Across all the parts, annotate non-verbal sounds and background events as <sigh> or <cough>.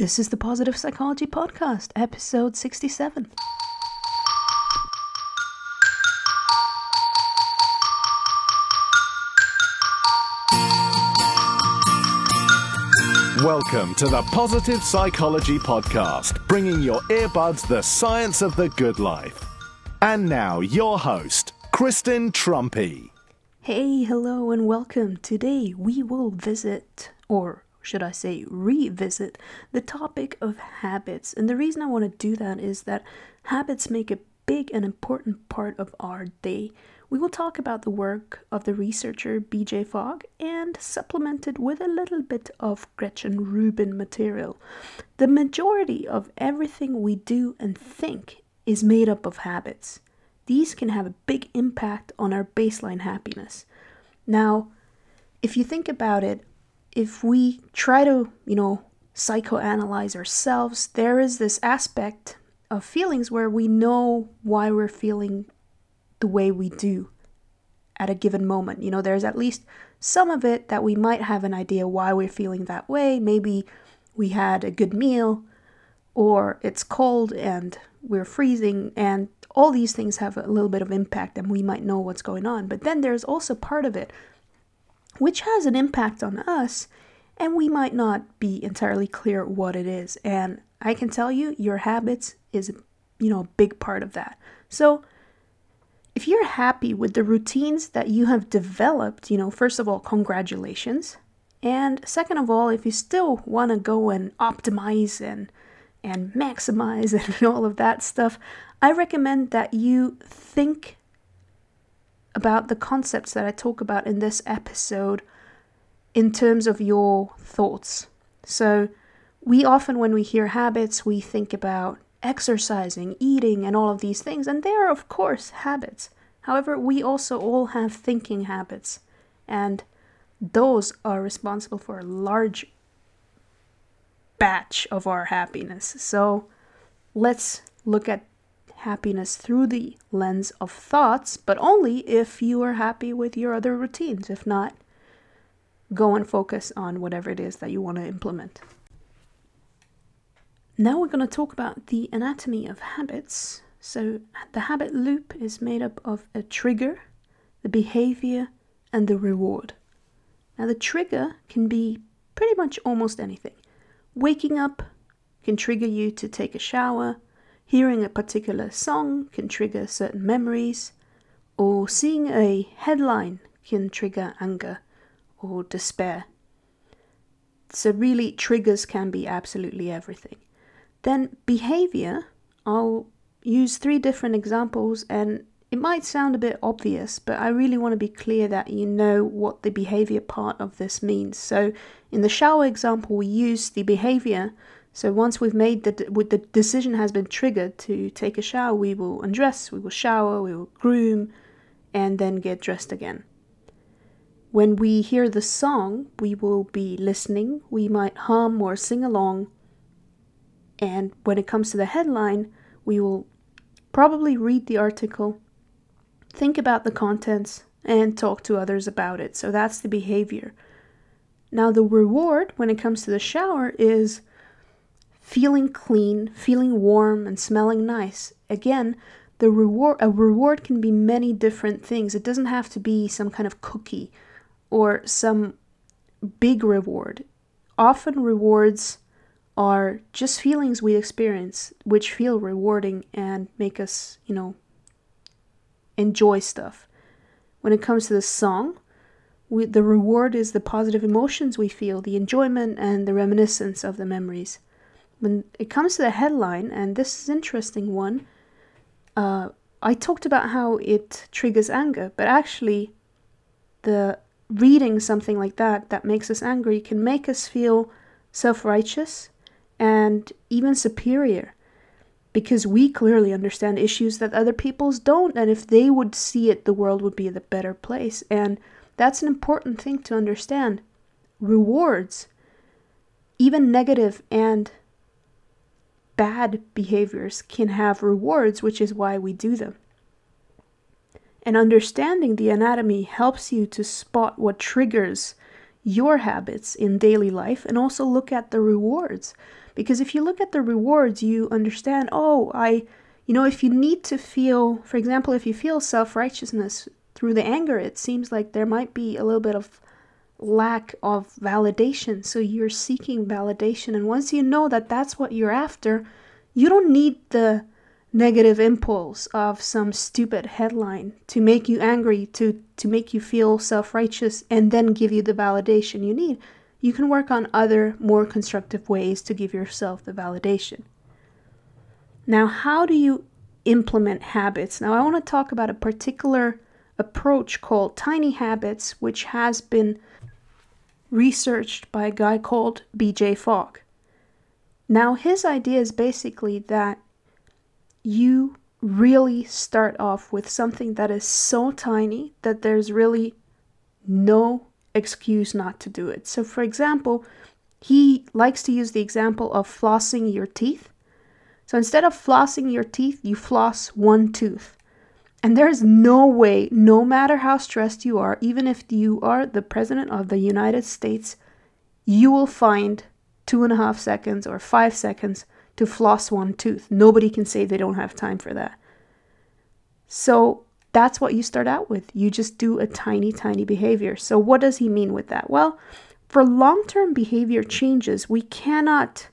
This is the Positive Psychology Podcast, episode 67. Welcome to the Positive Psychology Podcast, bringing your earbuds the science of the good life. And now, your host, Kristen Truempy. Hey, hello, and welcome. Today we will visit, or should I say, revisit, the topic of habits. And the reason I want to do that is that habits make a big and important part of our day. We will talk about the work of the researcher BJ Fogg and supplement it with a little bit of Gretchen Rubin material. The majority of everything we do and think is made up of habits. These can have a big impact on our baseline happiness. Now, if you think about it, if we try to, you know, psychoanalyze ourselves, there is this aspect of feelings where we know why we're feeling the way we do at a given moment. You know, there's at least some of it that we might have an idea why we're feeling that way. Maybe we had a good meal, or it's cold and we're freezing, and all these things have a little bit of impact, and we might know what's going on. But then there's also part of it which has an impact on us, and we might not be entirely clear what it is. And I can tell you, your habits is, you know, a big part of that. So, if you're happy with the routines that you have developed, you know, first of all, congratulations. And second of all, if you still want to go and optimize and and maximize <laughs> and all of that stuff, I recommend that you think about the concepts that I talk about in this episode in terms of your thoughts. So, we often, when we hear habits, we think about exercising, eating, and all of these things, and they are, of course, habits. However, we also all have thinking habits, and those are responsible for a large batch of our happiness. So, let's look at happiness through the lens of thoughts, but only if you are happy with your other routines. If not, go and focus on whatever it is that you want to implement. Now we're going to talk about the anatomy of habits. So, the habit loop is made up of a trigger, the behavior, and the reward. Now, the trigger can be pretty much almost anything. Waking up can trigger you to take a shower, Hearing a particular song can trigger certain memories, or seeing a headline can trigger anger or despair. So, really, triggers can be absolutely everything. Then, behavior, I'll use three different examples, and it might sound a bit obvious, but I really want to be clear that you know what the behavior part of this means. So, in the shower example, we use the behavior so once we've made the with the decision has been triggered to take a shower, we will undress, we will shower, we will groom, and then get dressed again. When we hear the song, we will be listening. We might hum or sing along. And when it comes to the headline, we will probably read the article, think about the contents, and talk to others about it. So that's the behavior. Now, the reward when it comes to the shower is feeling clean, feeling warm, and smelling nice. Again, the reward a reward can be many different things. It doesn't have to be some kind of cookie or some big reward. Often rewards are just feelings we experience which feel rewarding and make us, you know, enjoy stuff. When it comes to the song, we, the reward is the positive emotions we feel, the enjoyment and the reminiscence of the memories when it comes to the headline, and this is interesting one, uh, I talked about how it triggers anger, but actually, the reading something like that that makes us angry can make us feel self righteous and even superior because we clearly understand issues that other people's don't and if they would see it the world would be a better place. And that's an important thing to understand. Rewards even negative and bad behaviors can have rewards, which is why we do them. And understanding the anatomy helps you to spot what triggers your habits in daily life and also look at the rewards. Because if you look at the rewards, you understand, oh, I, you know, if you need to feel, for example, if you feel self righteousness through the anger, it seems like there might be a little bit of lack of validation. So you're seeking validation. And once you know that that's what you're after, you don't need the negative impulse of some stupid headline to make you angry, to, to make you feel self righteous, and then give you the validation you need. You can work on other, more constructive ways to give yourself the validation. Now, how do you implement habits? Now, I want to talk about a particular approach called tiny habits, which has been researched by a guy called BJ Fogg. Now, his idea is basically that you really start off with something that is so tiny that there's really no excuse not to do it. So, for example, he likes to use the example of flossing your teeth. So, instead of flossing your teeth, you floss one tooth. And there is no way, no matter how stressed you are, even if you are the President of the United States, you will find two and a half seconds or five seconds to floss one tooth. Nobody can say they don't have time for that. So that's what you start out with. You just do a tiny, tiny behavior. So, what does he mean with that? Well, for long term behavior changes, we cannot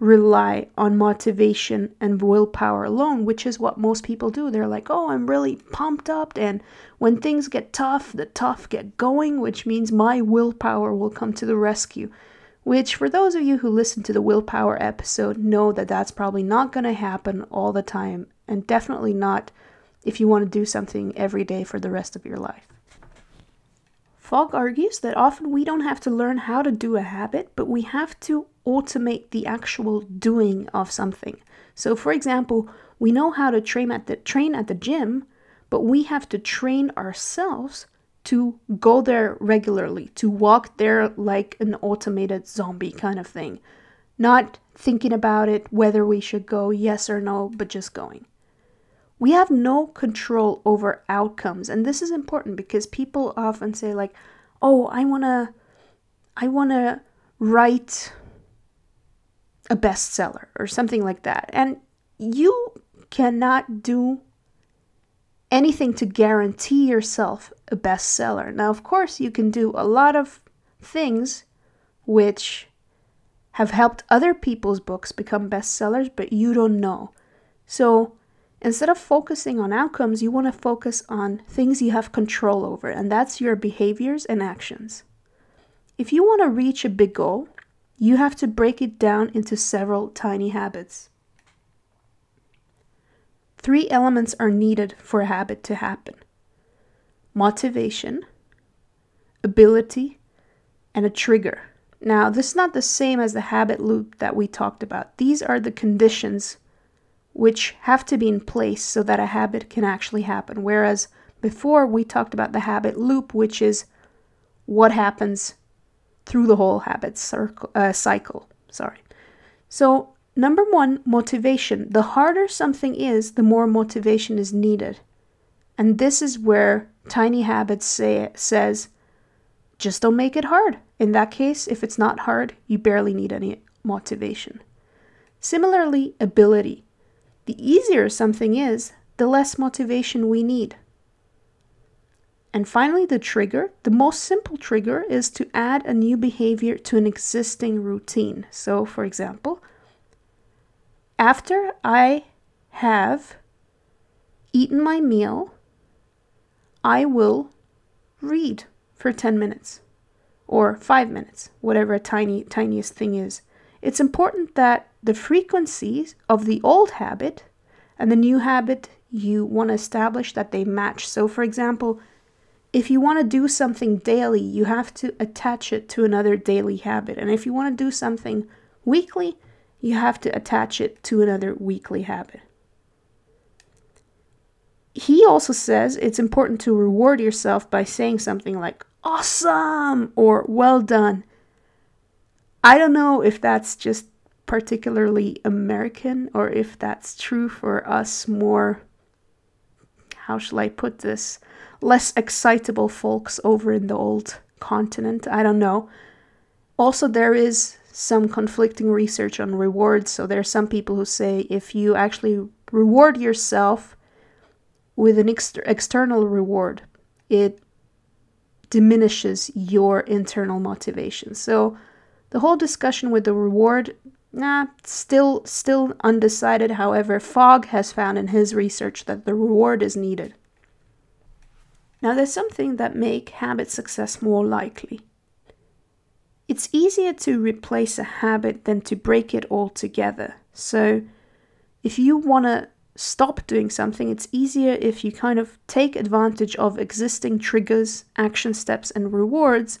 rely on motivation and willpower alone, which is what most people do. They're like, oh, I'm really pumped up. And when things get tough, the tough get going, which means my willpower will come to the rescue. Which, for those of you who listen to the willpower episode, know that that's probably not going to happen all the time, and definitely not if you want to do something every day for the rest of your life. Fogg argues that often we don't have to learn how to do a habit, but we have to automate the actual doing of something. So, for example, we know how to train at the train at the gym, but we have to train ourselves to go there regularly, to walk there like an automated zombie kind of thing. Not thinking about it whether we should go yes or no, but just going. We have no control over outcomes, and this is important because people often say like, "Oh, I want to I want to write a bestseller or something like that. And you cannot do anything to guarantee yourself a bestseller. Now, of course, you can do a lot of things which have helped other people's books become bestsellers, but you don't know. So, instead of focusing on outcomes, you want to focus on things you have control over, and that's your behaviors and actions. If you want to reach a big goal, you have to break it down into several tiny habits. Three elements are needed for a habit to happen motivation, ability, and a trigger. Now, this is not the same as the habit loop that we talked about. These are the conditions which have to be in place so that a habit can actually happen. Whereas before we talked about the habit loop, which is what happens through the whole habit circle, uh, cycle. Sorry. So, number one, motivation. The harder something is, the more motivation is needed. And this is where Tiny Habits say, says, just don't make it hard. In that case, if it's not hard, you barely need any motivation. Similarly, ability. The easier something is, the less motivation we need. And finally, the trigger. The most simple trigger is to add a new behavior to an existing routine. So, for example, after I have eaten my meal, I will read for 10 minutes or 5 minutes, whatever a tiny tiniest thing is. It's important that the frequencies of the old habit and the new habit you want to establish that they match. So for example, if you want to do something daily, you have to attach it to another daily habit. And if you want to do something weekly, you have to attach it to another weekly habit. He also says it's important to reward yourself by saying something like, awesome or well done. I don't know if that's just particularly American or if that's true for us more, how shall I put this? less excitable folks over in the old continent. I don't know. Also, there is some conflicting research on rewards. So there are some people who say if you actually reward yourself with an ex- external reward, it diminishes your internal motivation. So the whole discussion with the reward, nah, still still undecided. However, Fogg has found in his research that the reward is needed. Now there's something that make habit success more likely. It's easier to replace a habit than to break it altogether. So if you want to stop doing something, it's easier if you kind of take advantage of existing triggers, action steps, and rewards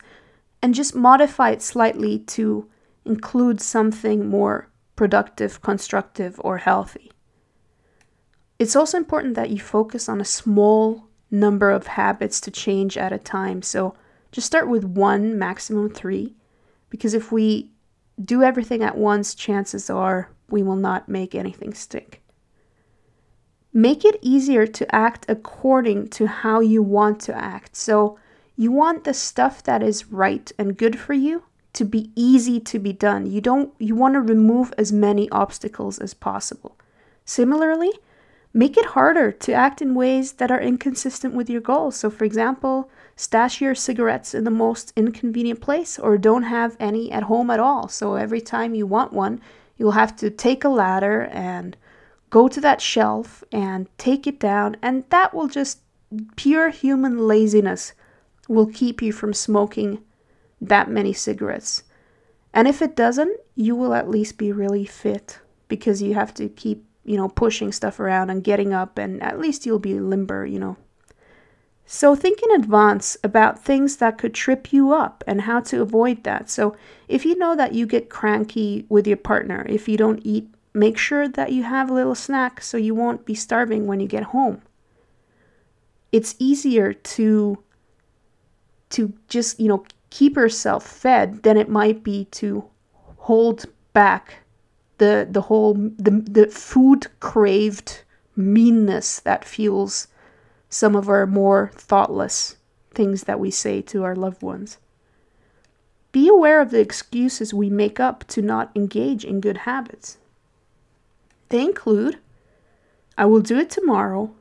and just modify it slightly to include something more productive, constructive, or healthy. It's also important that you focus on a small number of habits to change at a time. So just start with one, maximum three, because if we do everything at once, chances are we will not make anything stick. Make it easier to act according to how you want to act. So, you want the stuff that is right and good for you to be easy to be done. You don't you want to remove as many obstacles as possible. Similarly, make it harder to act in ways that are inconsistent with your goals. So for example, stash your cigarettes in the most inconvenient place or don't have any at home at all. So every time you want one, you'll have to take a ladder and go to that shelf and take it down, and that will just pure human laziness will keep you from smoking that many cigarettes. And if it doesn't, you will at least be really fit because you have to keep, you know, pushing stuff around and getting up, and at least you'll be limber, you know. So think in advance about things that could trip you up and how to avoid that. So if you know that you get cranky with your partner if you don't eat Make sure that you have a little snack so you won't be starving when you get home. It's easier to to just, you know, keep herself fed than it might be to hold back the the whole the, the food craved meanness that fuels some of our more thoughtless things that we say to our loved ones. Be aware of the excuses we make up to not engage in good habits. They include I will do it tomorrow.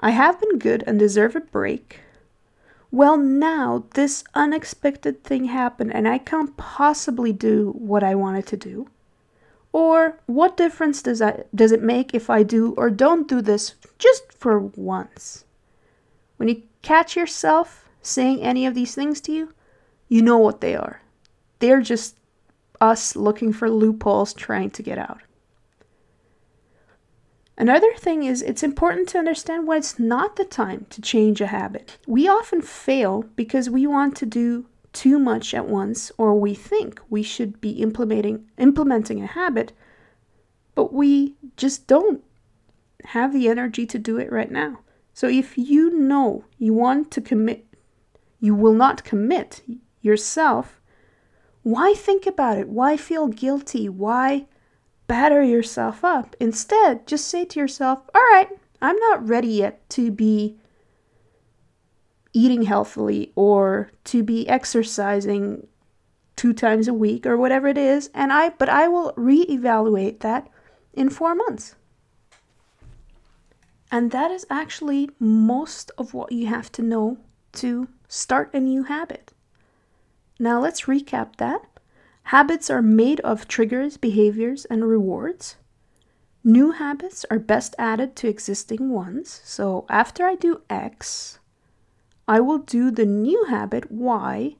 I have been good and deserve a break. Well, now this unexpected thing happened and I can't possibly do what I wanted to do. Or what difference does that does it make if I do or don't do this just for once? When you catch yourself saying any of these things to you, you know what they are. They're just us looking for loopholes trying to get out. Another thing is it's important to understand when it's not the time to change a habit. We often fail because we want to do too much at once or we think we should be implementing implementing a habit but we just don't have the energy to do it right now. So if you know you want to commit you will not commit yourself, why think about it? Why feel guilty? Why batter yourself up. Instead, just say to yourself, all right, I'm not ready yet to be eating healthily or to be exercising two times a week or whatever it is and I but I will reevaluate that in 4 months. And that is actually most of what you have to know to start a new habit. Now let's recap that. Habits are made of triggers, behaviors, and rewards. New habits are best added to existing ones. So after I do X, I will do the new habit Y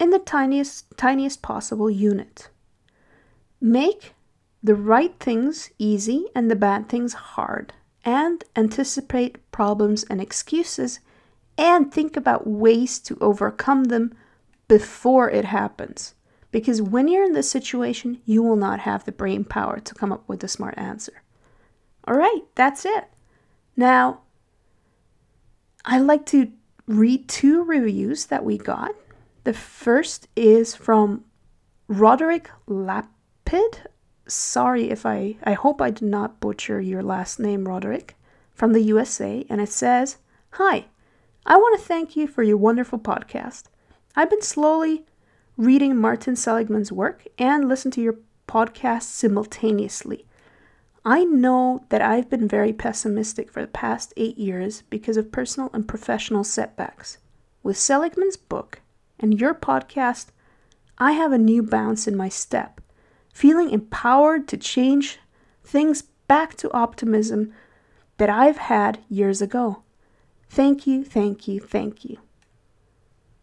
in the tiniest, tiniest possible unit. Make the right things easy and the bad things hard, and anticipate problems and excuses, and think about ways to overcome them before it happens. Because when you're in this situation, you will not have the brain power to come up with a smart answer. All right, that's it. Now, I like to read two reviews that we got. The first is from Roderick Lapid. Sorry if I, I hope I did not butcher your last name, Roderick, from the USA. And it says, Hi, I want to thank you for your wonderful podcast. I've been slowly reading Martin Seligman's work and listen to your podcast simultaneously. I know that I've been very pessimistic for the past eight years because of personal and professional setbacks. With Seligman's book and your podcast, I have a new bounce in my step, feeling empowered to change things back to optimism that I've had years ago. Thank you, thank you, thank you.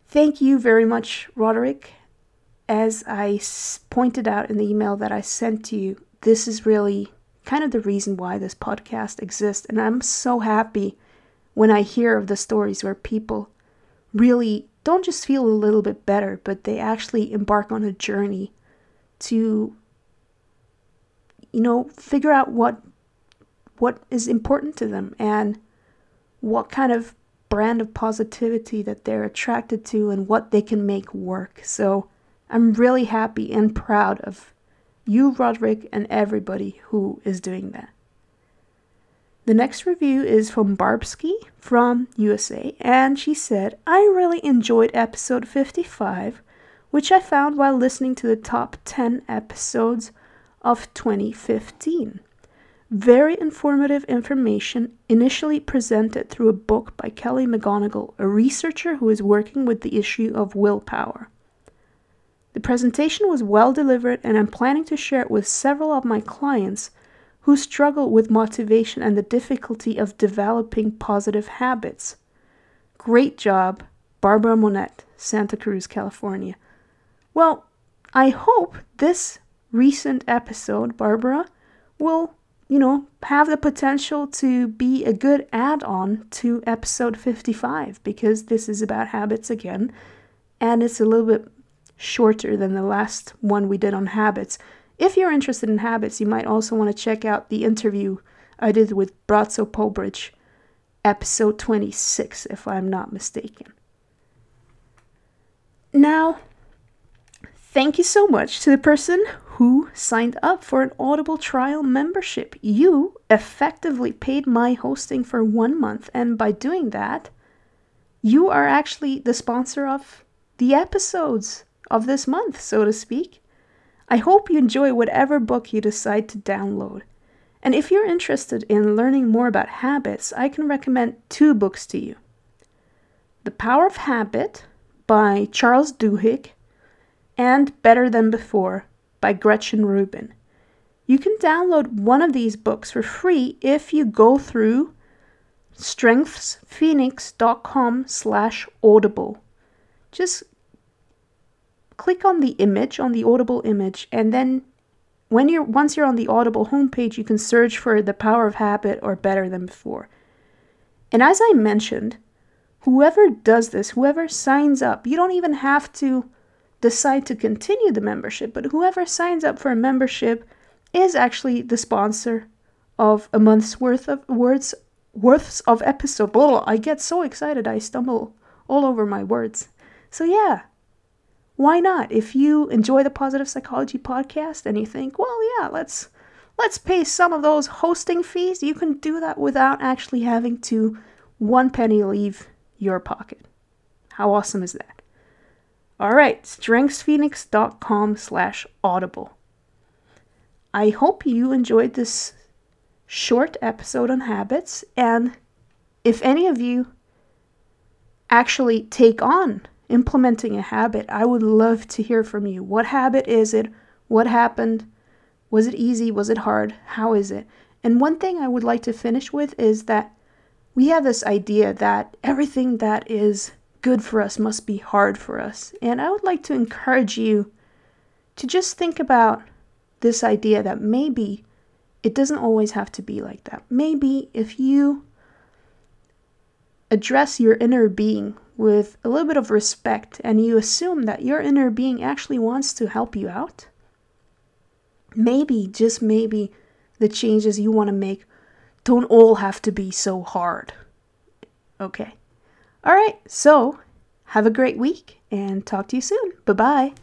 Thank you very much, Roderick. As I pointed out in the email that I sent to you, this is really kind of the reason why this podcast exists. And I'm so happy when I hear of the stories where people really don't just feel a little bit better, but they actually embark on a journey to, you know, figure out what what is important to them and what kind of brand of positivity that they're attracted to and what they can make work. So I'm really happy and proud of you, Roderick, and everybody who is doing that. The next review is from Barbsky from USA, and she said, I really enjoyed episode 55, which I found while listening to the top 10 episodes of 2015. Very informative information initially presented through a book by Kelly McGonigal, a researcher who is working with the issue of willpower. The presentation was well delivered, and I'm planning to share it with several of my clients who struggle with motivation and the difficulty of developing positive habits. Great job, Barbara Monette, Santa Cruz, California. Well, I hope this recent episode, Barbara, will, you know, have the potential to be a good add on to episode 55 because this is about habits again and it's a little bit shorter than the last one we did on habits. If you're interested in habits, you might also want to check out the interview I did with Bratzo Polbridge, episode 26, if I'm not mistaken. Now, thank you so much to the person who signed up for an Audible trial membership. You effectively paid my hosting for one month, and by doing that, you are actually the sponsor of the episodes of this month, so to speak. I hope you enjoy whatever book you decide to download. And if you're interested in learning more about habits, I can recommend two books to you The Power of Habit by Charles Duhigg and Better Than Before by Gretchen Rubin. You can download one of these books for free if you go through strengthsphoenix.com slash audible. Just click on the image, on the Audible image, and then when you're once you're on the Audible homepage, you can search for The Power of Habit or Better Than Before. And as I mentioned, whoever does this, whoever signs up, you don't even have to decide to continue the membership, but whoever signs up for a membership is actually the sponsor of a month's worth of words worths of episode. I get so excited I stumble all over my words. So yeah, why not? If you enjoy the Positive Psychology podcast and you think, well, yeah, let's let's pay some of those hosting fees, you can do that without actually having to one penny leave your pocket. How awesome is that? All right, strengthsphoenix.com slash audible. I hope you enjoyed this short episode on habits, and if any of you actually take on implementing a habit, I would love to hear from you. What habit is it? What happened? Was it easy? Was it hard? How is it? And one thing I would like to finish with is that we have this idea that everything that is good for us must be hard for us. And I would like to encourage you to just think about this idea that maybe it doesn't always have to be like that. Maybe if you address your inner being with a little bit of respect and you assume that your inner being actually wants to help you out, maybe, just maybe, the changes you want to make don't all have to be so hard. Okay. All right. So, have a great week and talk to you soon. Bye bye.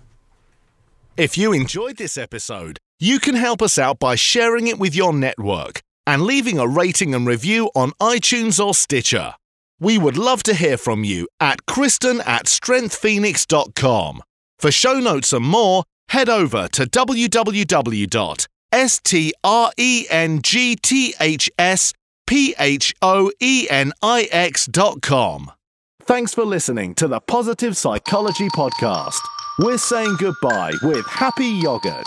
If you enjoyed this episode, you can help us out by sharing it with your network and leaving a rating and review on iTunes or Stitcher. We would love to hear from you at kristen at strengthsphoenix.com. For show notes and more, head over to www.strengthsphoenix.com. Thanks for listening to the Positive Psychology Podcast. We're saying goodbye with happy yogurt.